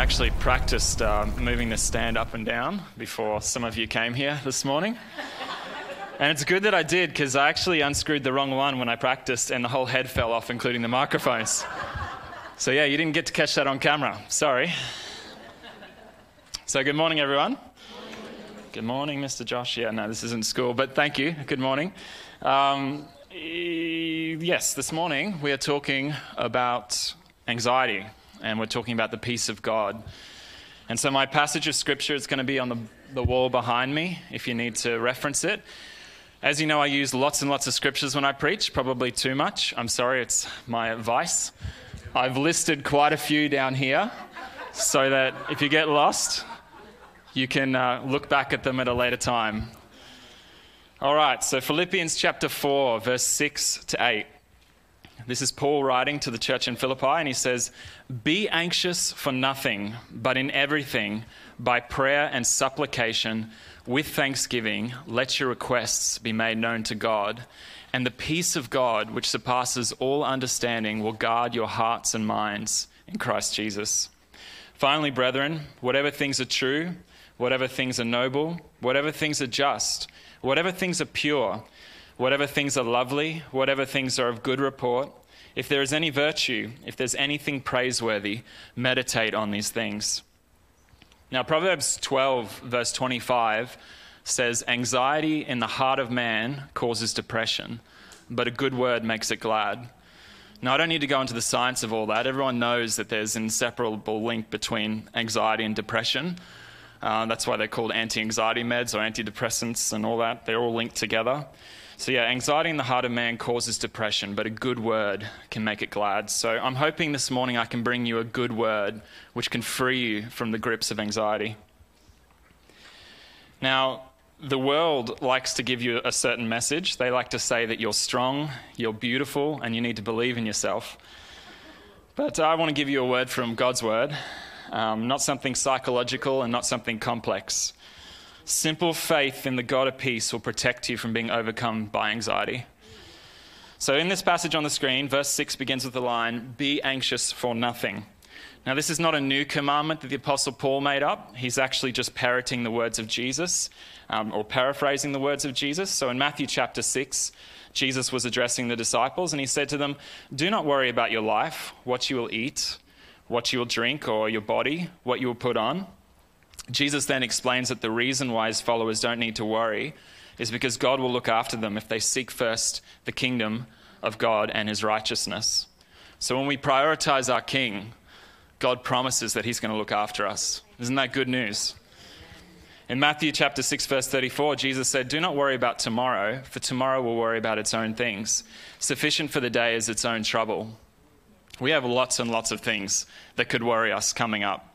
actually practiced uh, moving the stand up and down before some of you came here this morning. And it's good that I did because I actually unscrewed the wrong one when I practiced and the whole head fell off, including the microphones. So, yeah, you didn't get to catch that on camera. Sorry. So, good morning, everyone. Good morning, Mr. Josh. Yeah, no, this isn't school, but thank you. Good morning. Um, yes, this morning we are talking about anxiety and we're talking about the peace of God. And so, my passage of scripture is going to be on the, the wall behind me if you need to reference it. As you know, I use lots and lots of scriptures when I preach, probably too much. I'm sorry, it's my vice. I've listed quite a few down here so that if you get lost, you can uh, look back at them at a later time. All right, so Philippians chapter 4, verse 6 to 8. This is Paul writing to the church in Philippi, and he says, Be anxious for nothing, but in everything, by prayer and supplication, with thanksgiving, let your requests be made known to God. And the peace of God, which surpasses all understanding, will guard your hearts and minds in Christ Jesus. Finally, brethren, whatever things are true, whatever things are noble, whatever things are just, whatever things are pure, whatever things are lovely, whatever things are of good report, if there is any virtue, if there's anything praiseworthy, meditate on these things. Now, Proverbs 12, verse 25 says, Anxiety in the heart of man causes depression, but a good word makes it glad. Now, I don't need to go into the science of all that. Everyone knows that there's an inseparable link between anxiety and depression. Uh, that's why they're called anti anxiety meds or antidepressants and all that. They're all linked together. So, yeah, anxiety in the heart of man causes depression, but a good word can make it glad. So, I'm hoping this morning I can bring you a good word which can free you from the grips of anxiety. Now, the world likes to give you a certain message. They like to say that you're strong, you're beautiful, and you need to believe in yourself. But I want to give you a word from God's word, um, not something psychological and not something complex. Simple faith in the God of peace will protect you from being overcome by anxiety. So, in this passage on the screen, verse 6 begins with the line Be anxious for nothing. Now, this is not a new commandment that the Apostle Paul made up. He's actually just parroting the words of Jesus um, or paraphrasing the words of Jesus. So, in Matthew chapter 6, Jesus was addressing the disciples and he said to them, Do not worry about your life, what you will eat, what you will drink, or your body, what you will put on. Jesus then explains that the reason why his followers don't need to worry is because God will look after them if they seek first the kingdom of God and his righteousness. So when we prioritize our king, God promises that he's going to look after us. Isn't that good news? In Matthew chapter 6 verse 34, Jesus said, "Do not worry about tomorrow, for tomorrow will worry about its own things. Sufficient for the day is its own trouble." We have lots and lots of things that could worry us coming up.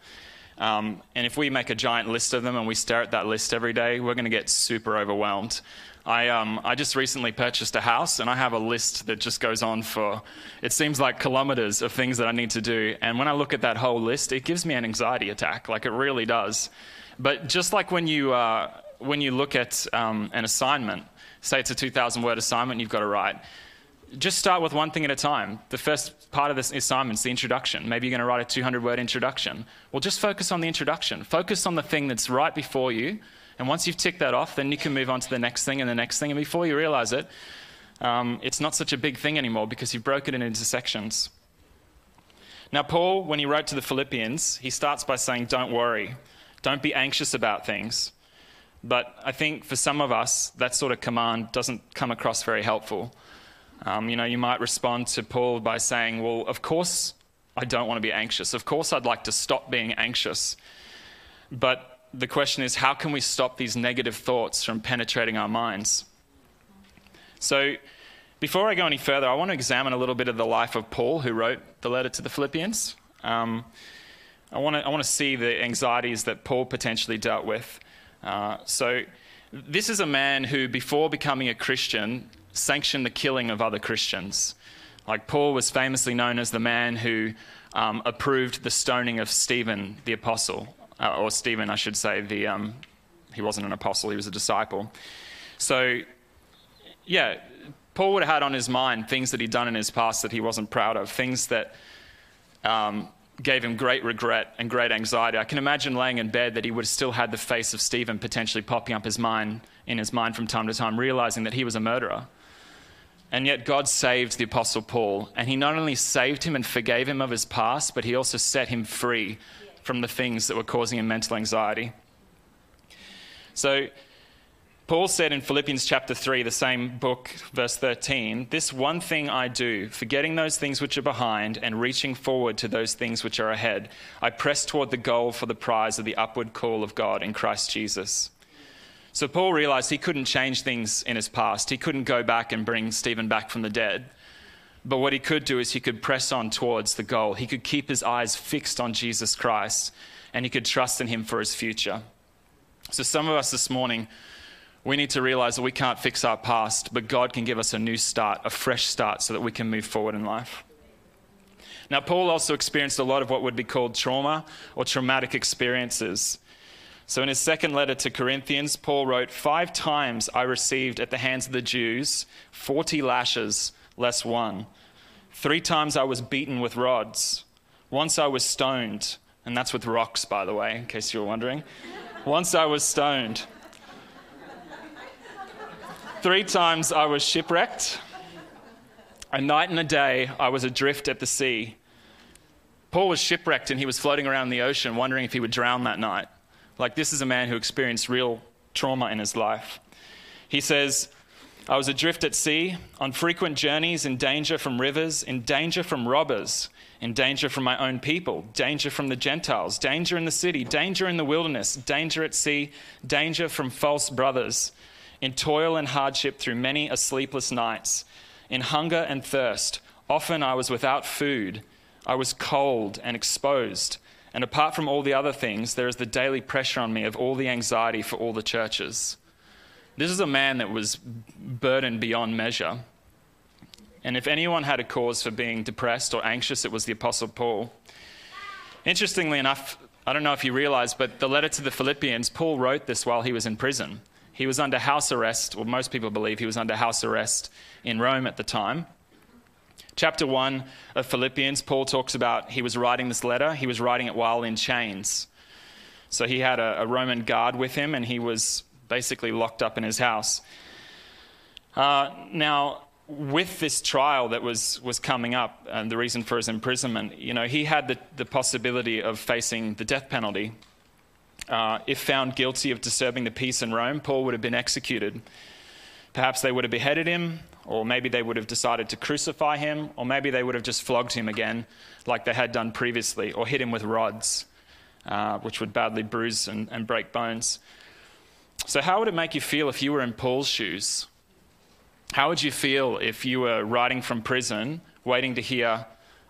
Um, and if we make a giant list of them and we stare at that list every day, we're going to get super overwhelmed. I, um, I just recently purchased a house and I have a list that just goes on for, it seems like kilometers of things that I need to do. And when I look at that whole list, it gives me an anxiety attack. Like it really does. But just like when you, uh, when you look at um, an assignment, say it's a 2,000 word assignment you've got to write, just start with one thing at a time. The first part of this assignment is the introduction. Maybe you're going to write a 200 word introduction. Well, just focus on the introduction. Focus on the thing that's right before you. And once you've ticked that off, then you can move on to the next thing and the next thing. And before you realize it, um, it's not such a big thing anymore because you've broken it into sections. Now, Paul, when he wrote to the Philippians, he starts by saying, Don't worry, don't be anxious about things. But I think for some of us, that sort of command doesn't come across very helpful. Um, you know, you might respond to Paul by saying, Well, of course I don't want to be anxious. Of course I'd like to stop being anxious. But the question is, how can we stop these negative thoughts from penetrating our minds? So, before I go any further, I want to examine a little bit of the life of Paul, who wrote the letter to the Philippians. Um, I, want to, I want to see the anxieties that Paul potentially dealt with. Uh, so, this is a man who, before becoming a Christian, sanctioned the killing of other Christians. Like Paul was famously known as the man who um, approved the stoning of Stephen the apostle, uh, or Stephen, I should say. The, um, he wasn't an apostle, he was a disciple. So, yeah, Paul would have had on his mind things that he'd done in his past that he wasn't proud of, things that um, gave him great regret and great anxiety. I can imagine laying in bed that he would have still had the face of Stephen potentially popping up his mind in his mind from time to time, realizing that he was a murderer. And yet God saved the apostle Paul, and he not only saved him and forgave him of his past, but he also set him free from the things that were causing him mental anxiety. So Paul said in Philippians chapter 3, the same book, verse 13, This one thing I do, forgetting those things which are behind and reaching forward to those things which are ahead, I press toward the goal for the prize of the upward call of God in Christ Jesus. So Paul realized he couldn't change things in his past. He couldn't go back and bring Stephen back from the dead. But what he could do is he could press on towards the goal. He could keep his eyes fixed on Jesus Christ and he could trust in him for his future. So, some of us this morning, we need to realize that we can't fix our past, but God can give us a new start, a fresh start, so that we can move forward in life. Now, Paul also experienced a lot of what would be called trauma or traumatic experiences. So, in his second letter to Corinthians, Paul wrote, Five times I received at the hands of the Jews 40 lashes less one. Three times I was beaten with rods. Once I was stoned, and that's with rocks, by the way, in case you were wondering. Once I was stoned. Three times I was shipwrecked. A night and a day I was adrift at the sea. Paul was shipwrecked and he was floating around the ocean wondering if he would drown that night. Like, this is a man who experienced real trauma in his life. He says, I was adrift at sea, on frequent journeys, in danger from rivers, in danger from robbers, in danger from my own people, danger from the Gentiles, danger in the city, danger in the wilderness, danger at sea, danger from false brothers in toil and hardship through many a sleepless nights, in hunger and thirst. Often I was without food, I was cold and exposed. And apart from all the other things, there is the daily pressure on me of all the anxiety for all the churches. This is a man that was burdened beyond measure. And if anyone had a cause for being depressed or anxious, it was the Apostle Paul. Interestingly enough, I don't know if you realize, but the letter to the Philippians, Paul wrote this while he was in prison. He was under house arrest, or most people believe he was under house arrest in Rome at the time. Chapter 1 of Philippians, Paul talks about he was writing this letter, he was writing it while in chains. So he had a, a Roman guard with him, and he was basically locked up in his house. Uh, now, with this trial that was, was coming up and the reason for his imprisonment, you know, he had the, the possibility of facing the death penalty uh, if found guilty of disturbing the peace in Rome, Paul would have been executed. Perhaps they would have beheaded him, or maybe they would have decided to crucify him, or maybe they would have just flogged him again, like they had done previously, or hit him with rods, uh, which would badly bruise and, and break bones. So, how would it make you feel if you were in Paul's shoes? How would you feel if you were riding from prison, waiting to hear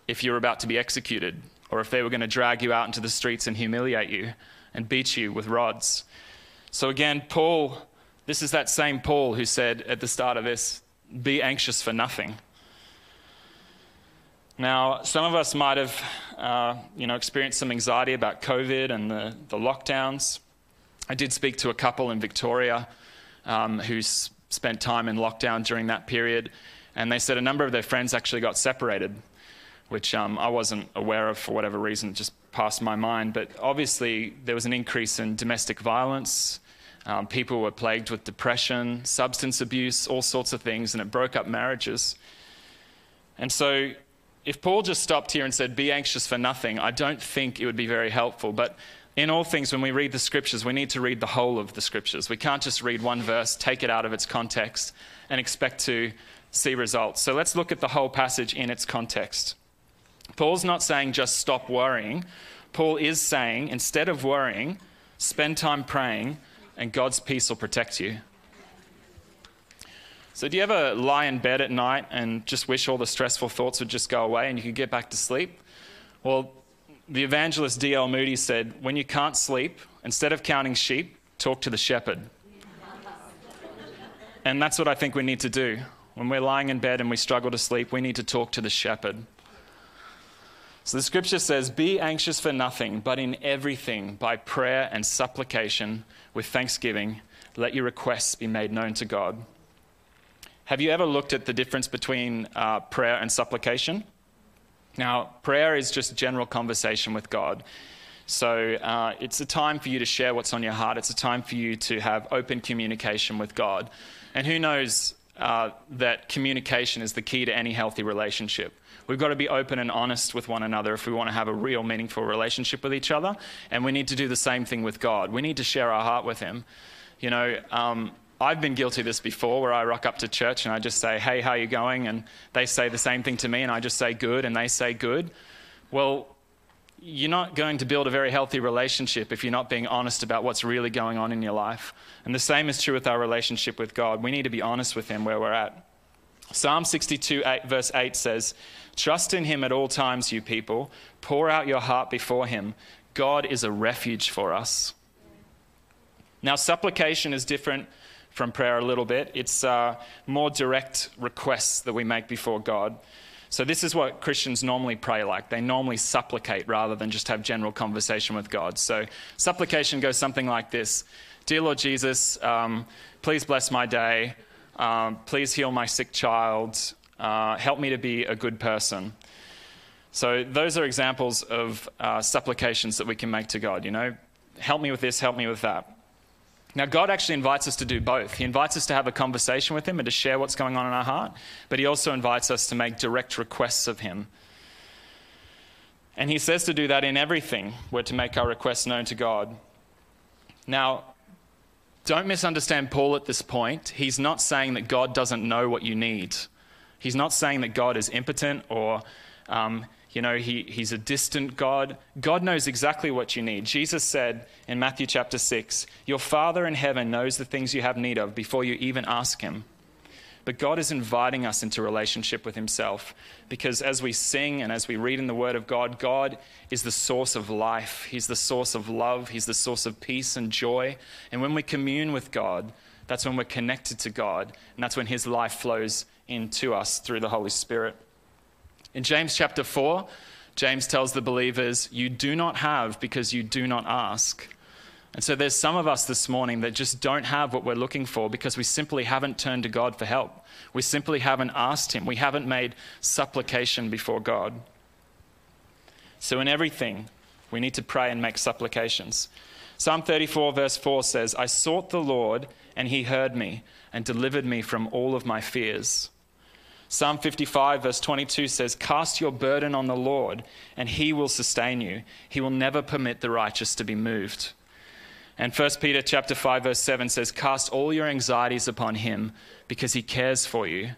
if you were about to be executed, or if they were going to drag you out into the streets and humiliate you? and beat you with rods. So again, Paul, this is that same Paul who said at the start of this, be anxious for nothing. Now, some of us might have, uh, you know, experienced some anxiety about COVID and the, the lockdowns. I did speak to a couple in Victoria um, who spent time in lockdown during that period, and they said a number of their friends actually got separated, which um, I wasn't aware of for whatever reason. Just passed my mind, but obviously there was an increase in domestic violence. Um, people were plagued with depression, substance abuse, all sorts of things, and it broke up marriages. And so, if Paul just stopped here and said, Be anxious for nothing, I don't think it would be very helpful. But in all things, when we read the scriptures, we need to read the whole of the scriptures. We can't just read one verse, take it out of its context, and expect to see results. So let's look at the whole passage in its context. Paul's not saying just stop worrying. Paul is saying instead of worrying, spend time praying, and God's peace will protect you. So, do you ever lie in bed at night and just wish all the stressful thoughts would just go away and you could get back to sleep? Well, the evangelist D.L. Moody said, When you can't sleep, instead of counting sheep, talk to the shepherd. and that's what I think we need to do. When we're lying in bed and we struggle to sleep, we need to talk to the shepherd. So the scripture says, Be anxious for nothing, but in everything, by prayer and supplication, with thanksgiving, let your requests be made known to God. Have you ever looked at the difference between uh, prayer and supplication? Now, prayer is just general conversation with God. So uh, it's a time for you to share what's on your heart. It's a time for you to have open communication with God. And who knows uh, that communication is the key to any healthy relationship. We've got to be open and honest with one another if we want to have a real meaningful relationship with each other. And we need to do the same thing with God. We need to share our heart with Him. You know, um, I've been guilty of this before where I rock up to church and I just say, hey, how you going? And they say the same thing to me and I just say good and they say good. Well, you're not going to build a very healthy relationship if you're not being honest about what's really going on in your life. And the same is true with our relationship with God. We need to be honest with Him where we're at. Psalm 62, 8, verse 8 says, Trust in Him at all times, you people. Pour out your heart before Him. God is a refuge for us. Now, supplication is different from prayer a little bit. It's uh, more direct requests that we make before God. So, this is what Christians normally pray like. They normally supplicate rather than just have general conversation with God. So, supplication goes something like this Dear Lord Jesus, um, please bless my day. Um, please heal my sick child. Uh, help me to be a good person. So, those are examples of uh, supplications that we can make to God. You know, help me with this, help me with that. Now, God actually invites us to do both. He invites us to have a conversation with Him and to share what's going on in our heart, but He also invites us to make direct requests of Him. And He says to do that in everything. We're to make our requests known to God. Now, don't misunderstand Paul at this point. He's not saying that God doesn't know what you need. He's not saying that God is impotent or um, you know, he, he's a distant God. God knows exactly what you need. Jesus said in Matthew chapter 6, Your Father in heaven knows the things you have need of before you even ask Him. But God is inviting us into relationship with Himself because as we sing and as we read in the Word of God, God is the source of life. He's the source of love. He's the source of peace and joy. And when we commune with God, that's when we're connected to God. And that's when His life flows into us through the Holy Spirit. In James chapter 4, James tells the believers, You do not have because you do not ask. And so there's some of us this morning that just don't have what we're looking for because we simply haven't turned to God for help. We simply haven't asked Him. We haven't made supplication before God. So in everything, we need to pray and make supplications. Psalm 34, verse 4 says, I sought the Lord, and He heard me and delivered me from all of my fears. Psalm 55, verse 22 says, Cast your burden on the Lord, and he will sustain you. He will never permit the righteous to be moved. And 1 Peter chapter 5, verse 7 says, Cast all your anxieties upon him, because he cares for you.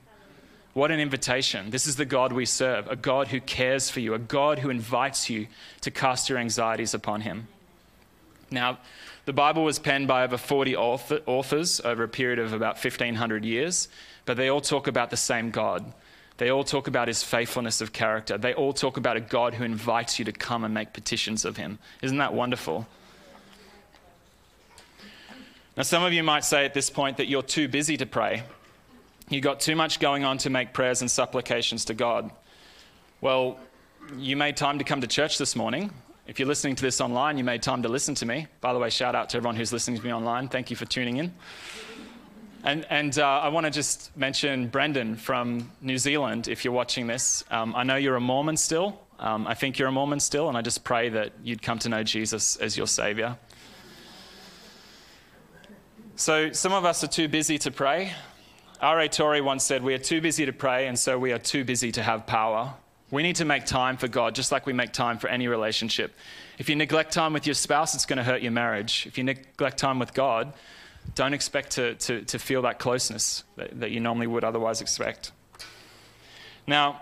What an invitation. This is the God we serve, a God who cares for you, a God who invites you to cast your anxieties upon him. Now, the Bible was penned by over 40 authors over a period of about 1,500 years but they all talk about the same God. They all talk about his faithfulness of character. They all talk about a God who invites you to come and make petitions of him. Isn't that wonderful? Now, some of you might say at this point that you're too busy to pray. You've got too much going on to make prayers and supplications to God. Well, you made time to come to church this morning. If you're listening to this online, you made time to listen to me. By the way, shout out to everyone who's listening to me online. Thank you for tuning in. And, and uh, I want to just mention Brendan from New Zealand, if you're watching this. Um, I know you're a Mormon still. Um, I think you're a Mormon still, and I just pray that you'd come to know Jesus as your Savior. So, some of us are too busy to pray. R.A. Torrey once said, We are too busy to pray, and so we are too busy to have power. We need to make time for God, just like we make time for any relationship. If you neglect time with your spouse, it's going to hurt your marriage. If you neglect time with God, don't expect to, to, to feel that closeness that, that you normally would otherwise expect. Now,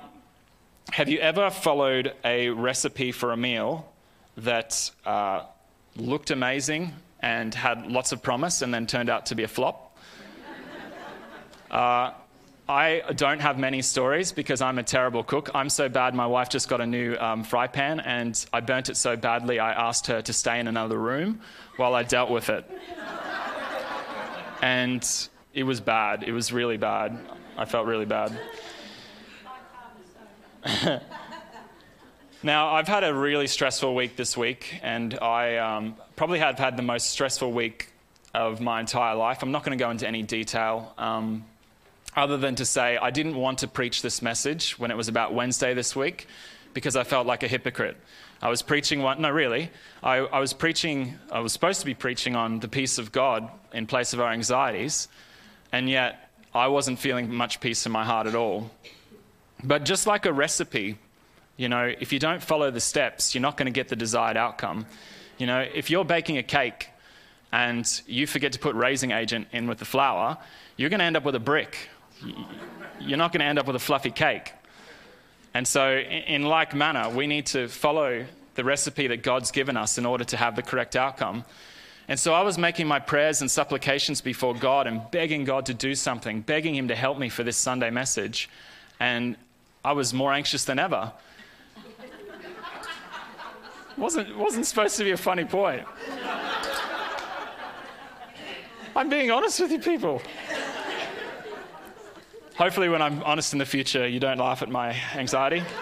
have you ever followed a recipe for a meal that uh, looked amazing and had lots of promise and then turned out to be a flop? Uh, I don't have many stories because I'm a terrible cook. I'm so bad, my wife just got a new um, fry pan and I burnt it so badly I asked her to stay in another room while I dealt with it and it was bad. It was really bad. I felt really bad. now, I've had a really stressful week this week, and I um, probably have had the most stressful week of my entire life. I'm not going to go into any detail. Um, other than to say, I didn't want to preach this message when it was about Wednesday this week because I felt like a hypocrite. I was preaching one, no, really. I, I was preaching, I was supposed to be preaching on the peace of God in place of our anxieties, and yet I wasn't feeling much peace in my heart at all. But just like a recipe, you know, if you don't follow the steps, you're not going to get the desired outcome. You know, if you're baking a cake and you forget to put raising agent in with the flour, you're going to end up with a brick. You're not going to end up with a fluffy cake. And so, in like manner, we need to follow the recipe that God's given us in order to have the correct outcome. And so I was making my prayers and supplications before God and begging God to do something, begging Him to help me for this Sunday message. And I was more anxious than ever. wasn't, wasn't supposed to be a funny point. I'm being honest with you people. Hopefully, when I'm honest in the future, you don't laugh at my anxiety.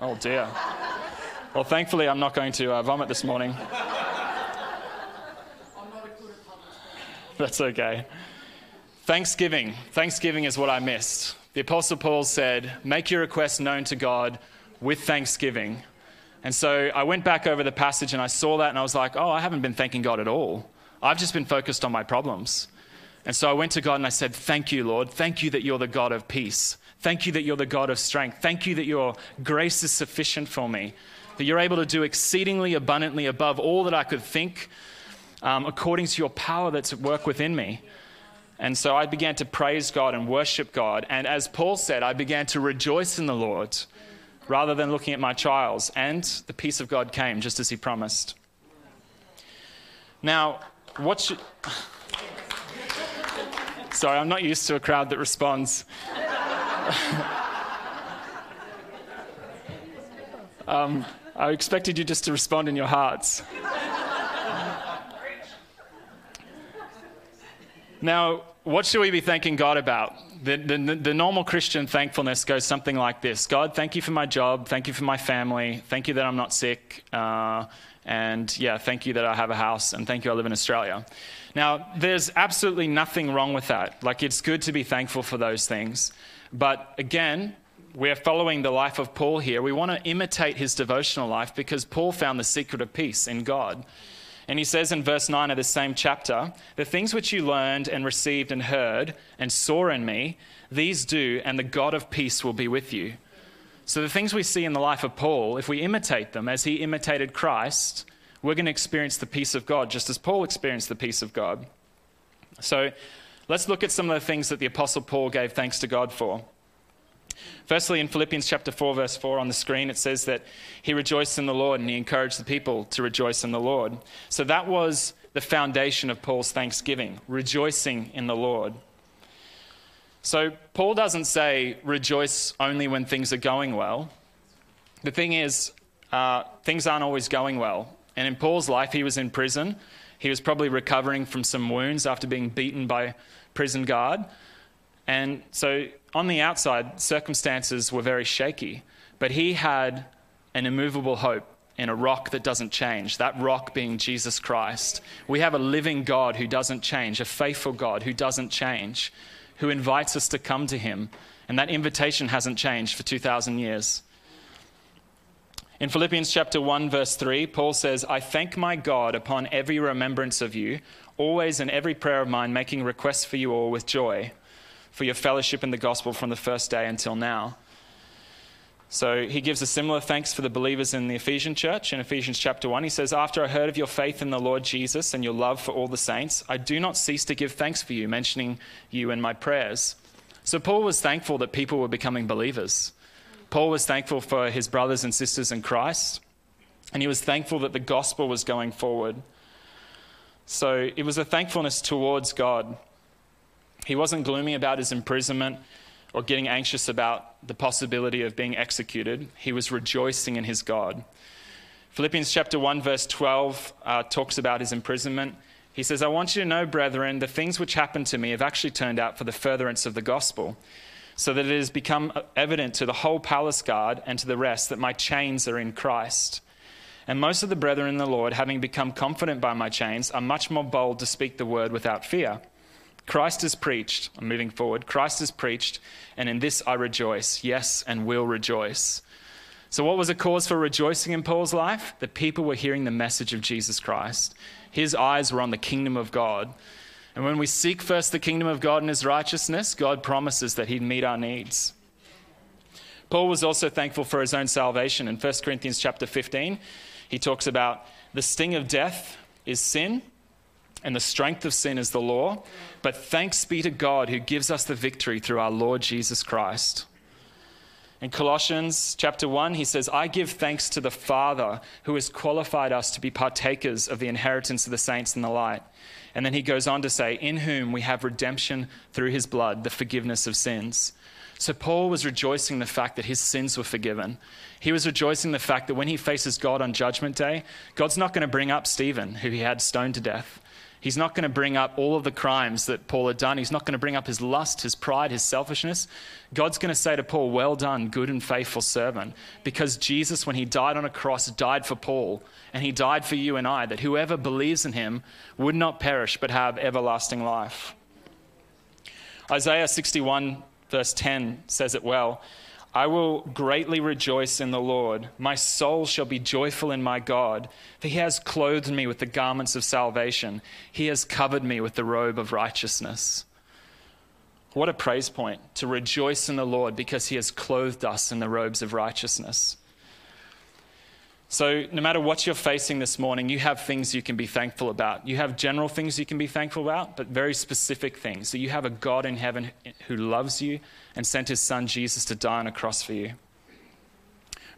Oh dear. Well, thankfully, I'm not going to uh, vomit this morning. That's okay. Thanksgiving. Thanksgiving is what I missed. The Apostle Paul said, Make your request known to God with thanksgiving. And so I went back over the passage and I saw that and I was like, oh, I haven't been thanking God at all. I've just been focused on my problems. And so I went to God and I said, Thank you, Lord. Thank you that you're the God of peace. Thank you that you're the God of strength. Thank you that your grace is sufficient for me, that you're able to do exceedingly abundantly above all that I could think, um, according to your power that's at work within me. And so I began to praise God and worship God. And as Paul said, I began to rejoice in the Lord rather than looking at my trials. And the peace of God came just as he promised. Now, what should. Sorry, I'm not used to a crowd that responds. um, I expected you just to respond in your hearts. now, what should we be thanking God about? The, the, the, normal Christian thankfulness goes something like this God, thank you for my job. Thank you for my family. Thank you that I'm not sick. Uh, and yeah, thank you that I have a house. And thank you I live in Australia. Now, there's absolutely nothing wrong with that. Like, it's good to be thankful for those things. But again, we're following the life of Paul here. We want to imitate his devotional life because Paul found the secret of peace in God. And he says in verse 9 of the same chapter, The things which you learned and received and heard and saw in me, these do, and the God of peace will be with you. So, the things we see in the life of Paul, if we imitate them as he imitated Christ, we're going to experience the peace of God just as Paul experienced the peace of God. So, let's look at some of the things that the Apostle Paul gave thanks to God for. Firstly, in Philippians chapter 4, verse 4 on the screen, it says that he rejoiced in the Lord and he encouraged the people to rejoice in the Lord. So that was the foundation of Paul's thanksgiving, rejoicing in the Lord. So Paul doesn't say rejoice only when things are going well. The thing is, uh, things aren't always going well. And in Paul's life, he was in prison. He was probably recovering from some wounds after being beaten by prison guard. And so on the outside, circumstances were very shaky, but he had an immovable hope in a rock that doesn't change, that rock being Jesus Christ. We have a living God who doesn't change, a faithful God who doesn't change, who invites us to come to him. And that invitation hasn't changed for 2,000 years. In Philippians chapter 1, verse 3, Paul says, I thank my God upon every remembrance of you, always in every prayer of mine, making requests for you all with joy for your fellowship in the gospel from the first day until now. So he gives a similar thanks for the believers in the Ephesian church. In Ephesians chapter 1, he says, After I heard of your faith in the Lord Jesus and your love for all the saints, I do not cease to give thanks for you, mentioning you in my prayers. So Paul was thankful that people were becoming believers. Paul was thankful for his brothers and sisters in Christ, and he was thankful that the gospel was going forward. So it was a thankfulness towards God he wasn't gloomy about his imprisonment or getting anxious about the possibility of being executed. He was rejoicing in his God. Philippians chapter 1, verse 12 uh, talks about his imprisonment. He says, I want you to know, brethren, the things which happened to me have actually turned out for the furtherance of the gospel, so that it has become evident to the whole palace guard and to the rest that my chains are in Christ. And most of the brethren in the Lord, having become confident by my chains, are much more bold to speak the word without fear. Christ is preached. I'm moving forward. Christ is preached, and in this I rejoice. Yes, and will rejoice. So, what was a cause for rejoicing in Paul's life? The people were hearing the message of Jesus Christ. His eyes were on the kingdom of God. And when we seek first the kingdom of God and his righteousness, God promises that he'd meet our needs. Paul was also thankful for his own salvation. In 1 Corinthians chapter 15, he talks about the sting of death is sin, and the strength of sin is the law. But thanks be to God who gives us the victory through our Lord Jesus Christ. In Colossians chapter 1, he says, I give thanks to the Father who has qualified us to be partakers of the inheritance of the saints in the light. And then he goes on to say, In whom we have redemption through his blood, the forgiveness of sins. So Paul was rejoicing in the fact that his sins were forgiven. He was rejoicing in the fact that when he faces God on Judgment Day, God's not going to bring up Stephen, who he had stoned to death. He's not going to bring up all of the crimes that Paul had done. He's not going to bring up his lust, his pride, his selfishness. God's going to say to Paul, Well done, good and faithful servant. Because Jesus, when he died on a cross, died for Paul, and he died for you and I, that whoever believes in him would not perish but have everlasting life. Isaiah 61, verse 10 says it well. I will greatly rejoice in the Lord. My soul shall be joyful in my God, for he has clothed me with the garments of salvation. He has covered me with the robe of righteousness. What a praise point to rejoice in the Lord because he has clothed us in the robes of righteousness. So, no matter what you're facing this morning, you have things you can be thankful about. You have general things you can be thankful about, but very specific things. So, you have a God in heaven who loves you and sent his son Jesus to die on a cross for you.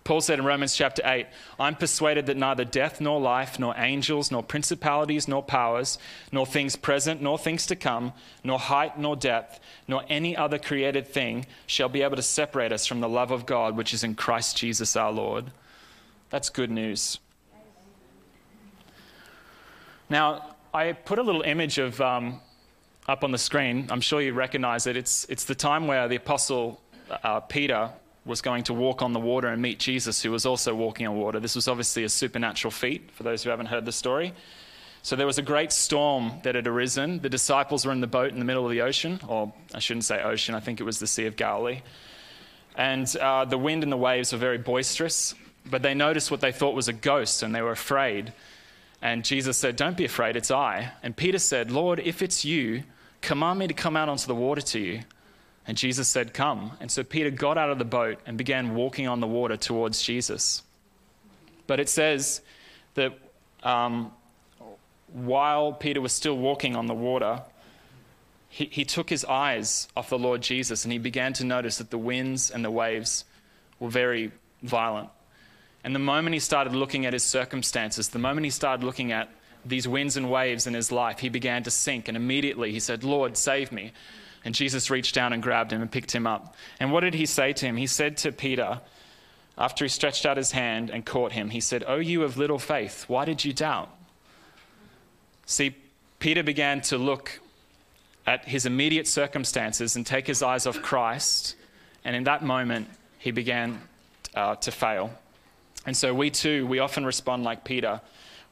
Paul said in Romans chapter 8, I'm persuaded that neither death nor life, nor angels, nor principalities, nor powers, nor things present, nor things to come, nor height, nor depth, nor any other created thing shall be able to separate us from the love of God which is in Christ Jesus our Lord. That's good news. Now, I put a little image of um, up on the screen. I'm sure you recognize it. It's, it's the time where the apostle uh, Peter was going to walk on the water and meet Jesus, who was also walking on water. This was obviously a supernatural feat for those who haven't heard the story. So there was a great storm that had arisen. The disciples were in the boat in the middle of the ocean, or I shouldn't say ocean, I think it was the Sea of Galilee. And uh, the wind and the waves were very boisterous. But they noticed what they thought was a ghost and they were afraid. And Jesus said, Don't be afraid, it's I. And Peter said, Lord, if it's you, command me to come out onto the water to you. And Jesus said, Come. And so Peter got out of the boat and began walking on the water towards Jesus. But it says that um, while Peter was still walking on the water, he, he took his eyes off the Lord Jesus and he began to notice that the winds and the waves were very violent. And the moment he started looking at his circumstances, the moment he started looking at these winds and waves in his life, he began to sink. And immediately he said, Lord, save me. And Jesus reached down and grabbed him and picked him up. And what did he say to him? He said to Peter, after he stretched out his hand and caught him, he said, O you of little faith, why did you doubt? See, Peter began to look at his immediate circumstances and take his eyes off Christ. And in that moment, he began uh, to fail. And so we too, we often respond like Peter.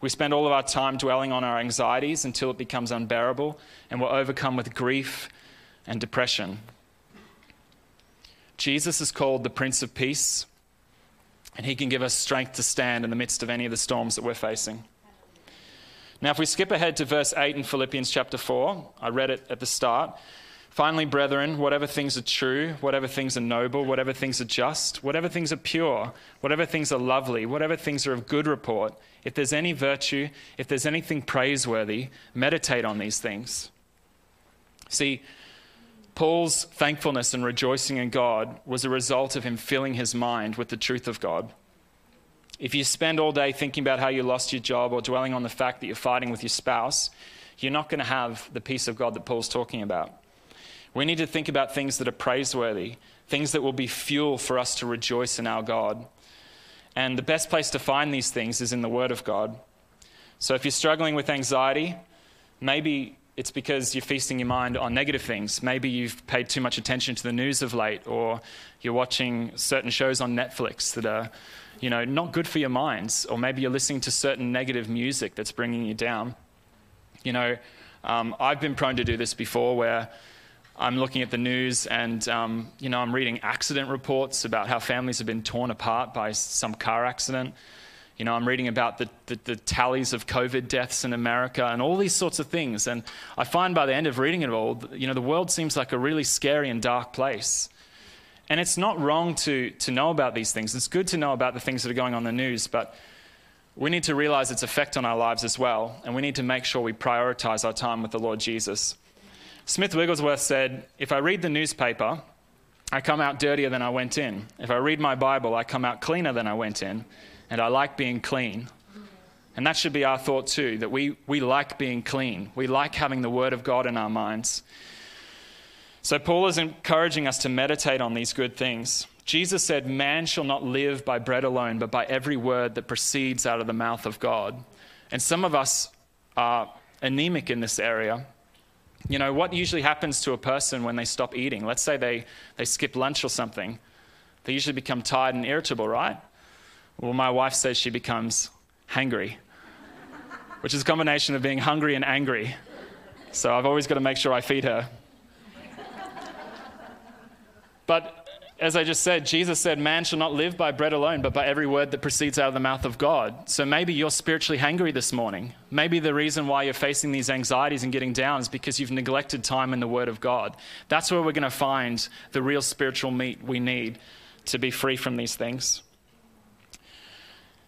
We spend all of our time dwelling on our anxieties until it becomes unbearable, and we're overcome with grief and depression. Jesus is called the Prince of Peace, and he can give us strength to stand in the midst of any of the storms that we're facing. Now, if we skip ahead to verse 8 in Philippians chapter 4, I read it at the start. Finally, brethren, whatever things are true, whatever things are noble, whatever things are just, whatever things are pure, whatever things are lovely, whatever things are of good report, if there's any virtue, if there's anything praiseworthy, meditate on these things. See, Paul's thankfulness and rejoicing in God was a result of him filling his mind with the truth of God. If you spend all day thinking about how you lost your job or dwelling on the fact that you're fighting with your spouse, you're not going to have the peace of God that Paul's talking about. We need to think about things that are praiseworthy, things that will be fuel for us to rejoice in our God. And the best place to find these things is in the Word of God. So if you're struggling with anxiety, maybe it's because you're feasting your mind on negative things. Maybe you've paid too much attention to the news of late, or you're watching certain shows on Netflix that are, you know, not good for your minds, or maybe you're listening to certain negative music that's bringing you down. You know, Um, I've been prone to do this before where I'm looking at the news and, um, you know, I'm reading accident reports about how families have been torn apart by some car accident. You know, I'm reading about the, the, the, tallies of COVID deaths in America and all these sorts of things. And I find by the end of reading it all, you know, the world seems like a really scary and dark place. And it's not wrong to, to know about these things. It's good to know about the things that are going on in the news, but we need to realize its effect on our lives as well. And we need to make sure we prioritize our time with the Lord Jesus. Smith Wigglesworth said, If I read the newspaper, I come out dirtier than I went in. If I read my Bible, I come out cleaner than I went in. And I like being clean. And that should be our thought too that we, we like being clean. We like having the Word of God in our minds. So, Paul is encouraging us to meditate on these good things. Jesus said, Man shall not live by bread alone, but by every word that proceeds out of the mouth of God. And some of us are anemic in this area. You know, what usually happens to a person when they stop eating? Let's say they, they skip lunch or something. They usually become tired and irritable, right? Well, my wife says she becomes hangry, which is a combination of being hungry and angry. So I've always got to make sure I feed her. But as I just said, Jesus said, Man shall not live by bread alone, but by every word that proceeds out of the mouth of God. So maybe you're spiritually hungry this morning. Maybe the reason why you're facing these anxieties and getting down is because you've neglected time in the Word of God. That's where we're going to find the real spiritual meat we need to be free from these things.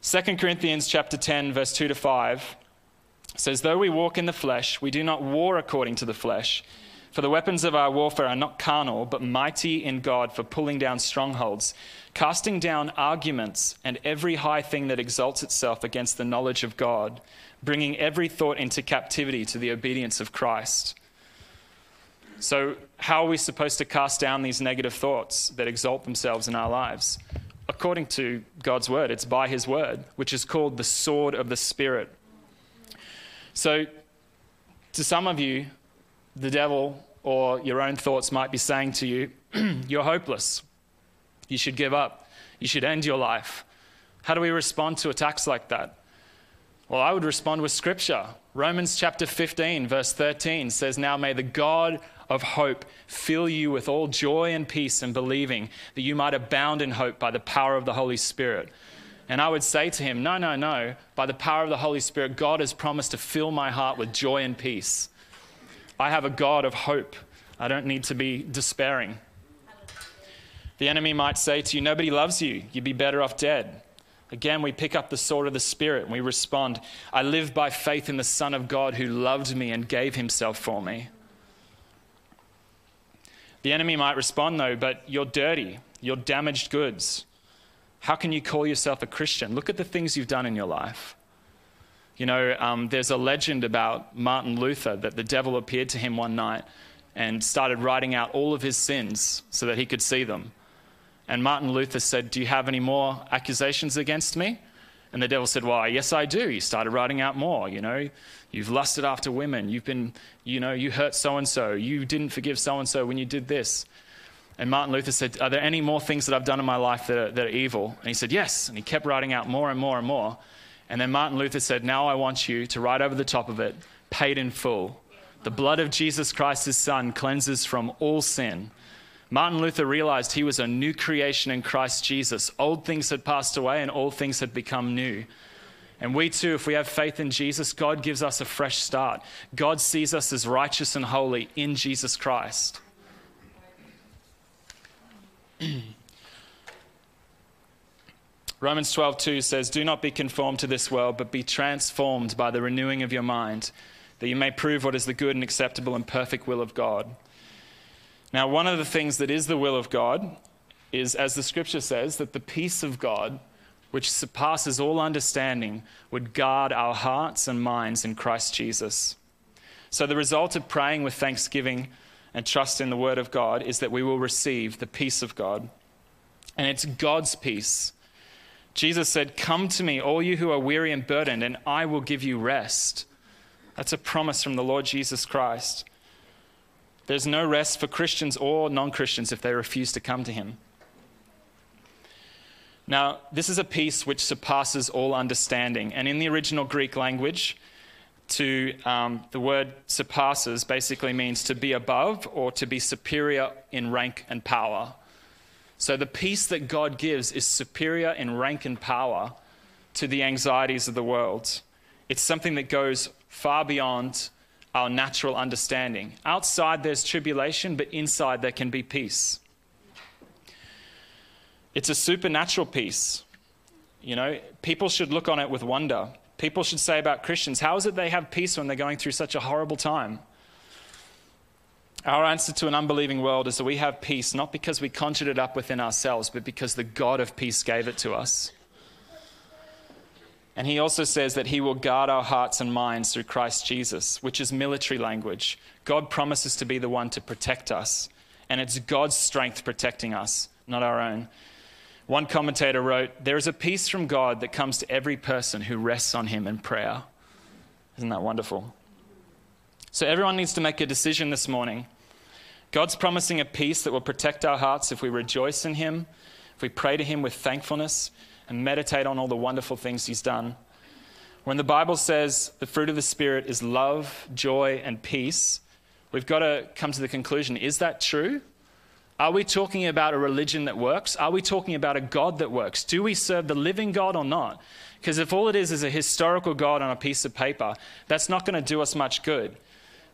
2 Corinthians chapter 10, verse 2 to 5 says, Though we walk in the flesh, we do not war according to the flesh. For the weapons of our warfare are not carnal, but mighty in God for pulling down strongholds, casting down arguments and every high thing that exalts itself against the knowledge of God, bringing every thought into captivity to the obedience of Christ. So, how are we supposed to cast down these negative thoughts that exalt themselves in our lives? According to God's word, it's by his word, which is called the sword of the Spirit. So, to some of you, the devil or your own thoughts might be saying to you, You're hopeless. You should give up. You should end your life. How do we respond to attacks like that? Well, I would respond with scripture. Romans chapter 15, verse 13 says, Now may the God of hope fill you with all joy and peace in believing, that you might abound in hope by the power of the Holy Spirit. And I would say to him, No, no, no. By the power of the Holy Spirit, God has promised to fill my heart with joy and peace. I have a God of hope. I don't need to be despairing. The enemy might say to you, Nobody loves you. You'd be better off dead. Again, we pick up the sword of the Spirit and we respond, I live by faith in the Son of God who loved me and gave himself for me. The enemy might respond, though, but you're dirty. You're damaged goods. How can you call yourself a Christian? Look at the things you've done in your life. You know, um, there's a legend about Martin Luther that the devil appeared to him one night and started writing out all of his sins so that he could see them. And Martin Luther said, Do you have any more accusations against me? And the devil said, Well, yes, I do. He started writing out more. You know, you've lusted after women. You've been, you know, you hurt so and so. You didn't forgive so and so when you did this. And Martin Luther said, Are there any more things that I've done in my life that are, that are evil? And he said, Yes. And he kept writing out more and more and more. And then Martin Luther said, Now I want you to write over the top of it, paid in full. The blood of Jesus Christ, his son, cleanses from all sin. Martin Luther realized he was a new creation in Christ Jesus. Old things had passed away and all things had become new. And we too, if we have faith in Jesus, God gives us a fresh start. God sees us as righteous and holy in Jesus Christ. Romans 12:2 says, "Do not be conformed to this world, but be transformed by the renewing of your mind, that you may prove what is the good and acceptable and perfect will of God." Now, one of the things that is the will of God is as the scripture says that the peace of God, which surpasses all understanding, would guard our hearts and minds in Christ Jesus. So the result of praying with thanksgiving and trust in the word of God is that we will receive the peace of God. And it's God's peace Jesus said, Come to me, all you who are weary and burdened, and I will give you rest. That's a promise from the Lord Jesus Christ. There's no rest for Christians or non Christians if they refuse to come to Him. Now, this is a peace which surpasses all understanding. And in the original Greek language, to um, the word surpasses basically means to be above or to be superior in rank and power. So the peace that God gives is superior in rank and power to the anxieties of the world. It's something that goes far beyond our natural understanding. Outside there's tribulation, but inside there can be peace. It's a supernatural peace. You know, people should look on it with wonder. People should say about Christians, how is it they have peace when they're going through such a horrible time? Our answer to an unbelieving world is that we have peace not because we conjured it up within ourselves, but because the God of peace gave it to us. And he also says that he will guard our hearts and minds through Christ Jesus, which is military language. God promises to be the one to protect us, and it's God's strength protecting us, not our own. One commentator wrote, There is a peace from God that comes to every person who rests on him in prayer. Isn't that wonderful? So, everyone needs to make a decision this morning. God's promising a peace that will protect our hearts if we rejoice in him, if we pray to him with thankfulness, and meditate on all the wonderful things he's done. When the Bible says the fruit of the Spirit is love, joy, and peace, we've got to come to the conclusion is that true? Are we talking about a religion that works? Are we talking about a God that works? Do we serve the living God or not? Because if all it is is a historical God on a piece of paper, that's not going to do us much good.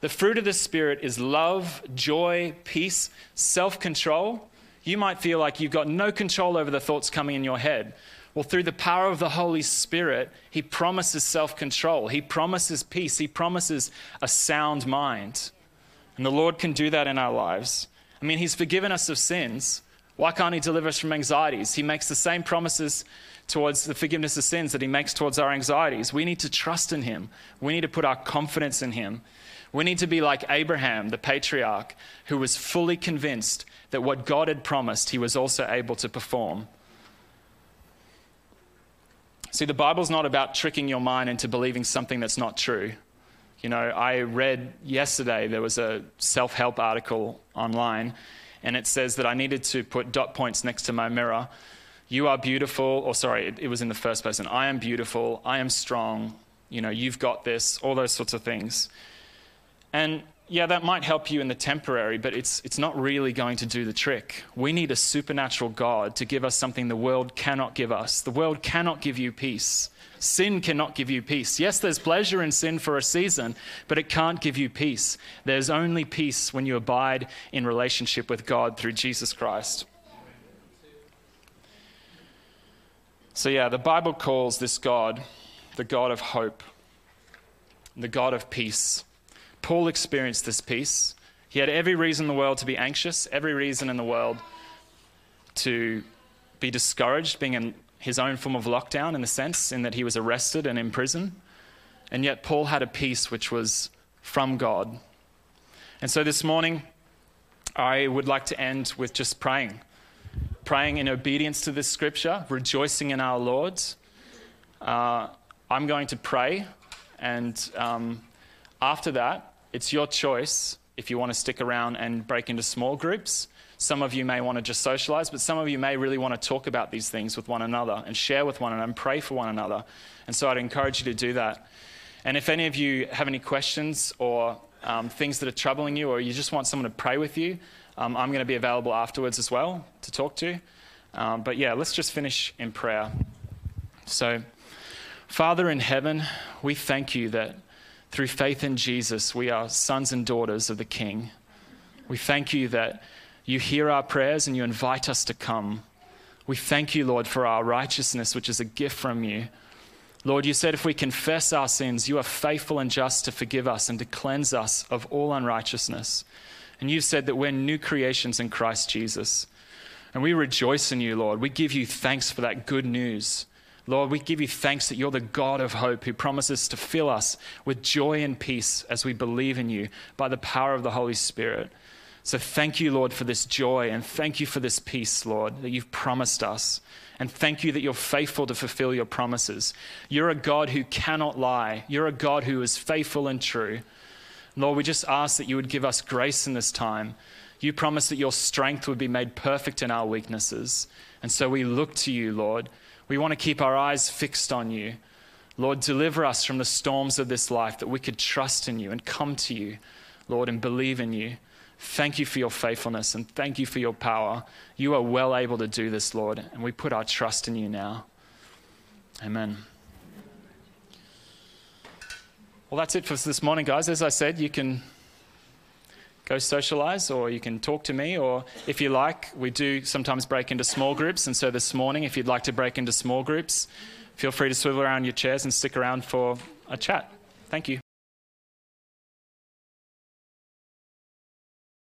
The fruit of the Spirit is love, joy, peace, self control. You might feel like you've got no control over the thoughts coming in your head. Well, through the power of the Holy Spirit, He promises self control, He promises peace, He promises a sound mind. And the Lord can do that in our lives. I mean, He's forgiven us of sins. Why can't He deliver us from anxieties? He makes the same promises towards the forgiveness of sins that He makes towards our anxieties. We need to trust in Him, we need to put our confidence in Him. We need to be like Abraham, the patriarch, who was fully convinced that what God had promised, he was also able to perform. See, the Bible's not about tricking your mind into believing something that's not true. You know, I read yesterday there was a self help article online, and it says that I needed to put dot points next to my mirror. You are beautiful, or sorry, it, it was in the first person. I am beautiful, I am strong, you know, you've got this, all those sorts of things. And yeah, that might help you in the temporary, but it's, it's not really going to do the trick. We need a supernatural God to give us something the world cannot give us. The world cannot give you peace. Sin cannot give you peace. Yes, there's pleasure in sin for a season, but it can't give you peace. There's only peace when you abide in relationship with God through Jesus Christ. So, yeah, the Bible calls this God the God of hope, the God of peace. Paul experienced this peace. He had every reason in the world to be anxious, every reason in the world to be discouraged, being in his own form of lockdown in a sense, in that he was arrested and in prison. And yet, Paul had a peace which was from God. And so this morning, I would like to end with just praying. Praying in obedience to this scripture, rejoicing in our Lord. Uh, I'm going to pray, and um, after that, it's your choice if you want to stick around and break into small groups some of you may want to just socialize, but some of you may really want to talk about these things with one another and share with one another and pray for one another. And so I'd encourage you to do that. And if any of you have any questions or um, things that are troubling you, or you just want someone to pray with you, um, I'm going to be available afterwards as well to talk to. Um, but yeah, let's just finish in prayer. So, Father in heaven, we thank you that through faith in Jesus, we are sons and daughters of the King. We thank you that you hear our prayers and you invite us to come. We thank you, Lord, for our righteousness, which is a gift from you. Lord, you said if we confess our sins, you are faithful and just to forgive us and to cleanse us of all unrighteousness. And you've said that we're new creations in Christ Jesus. And we rejoice in you, Lord. We give you thanks for that good news. Lord, we give you thanks that you're the God of hope who promises to fill us with joy and peace as we believe in you by the power of the Holy Spirit. So thank you, Lord, for this joy and thank you for this peace, Lord, that you've promised us. And thank you that you're faithful to fulfill your promises. You're a God who cannot lie, you're a God who is faithful and true. Lord, we just ask that you would give us grace in this time. You promised that your strength would be made perfect in our weaknesses. And so we look to you, Lord. We want to keep our eyes fixed on you. Lord, deliver us from the storms of this life that we could trust in you and come to you, Lord, and believe in you. Thank you for your faithfulness and thank you for your power. You are well able to do this, Lord, and we put our trust in you now. Amen. Well, that's it for this morning, guys. As I said, you can go socialize or you can talk to me, or if you like, we do sometimes break into small groups. And so this morning, if you'd like to break into small groups, feel free to swivel around your chairs and stick around for a chat. Thank you.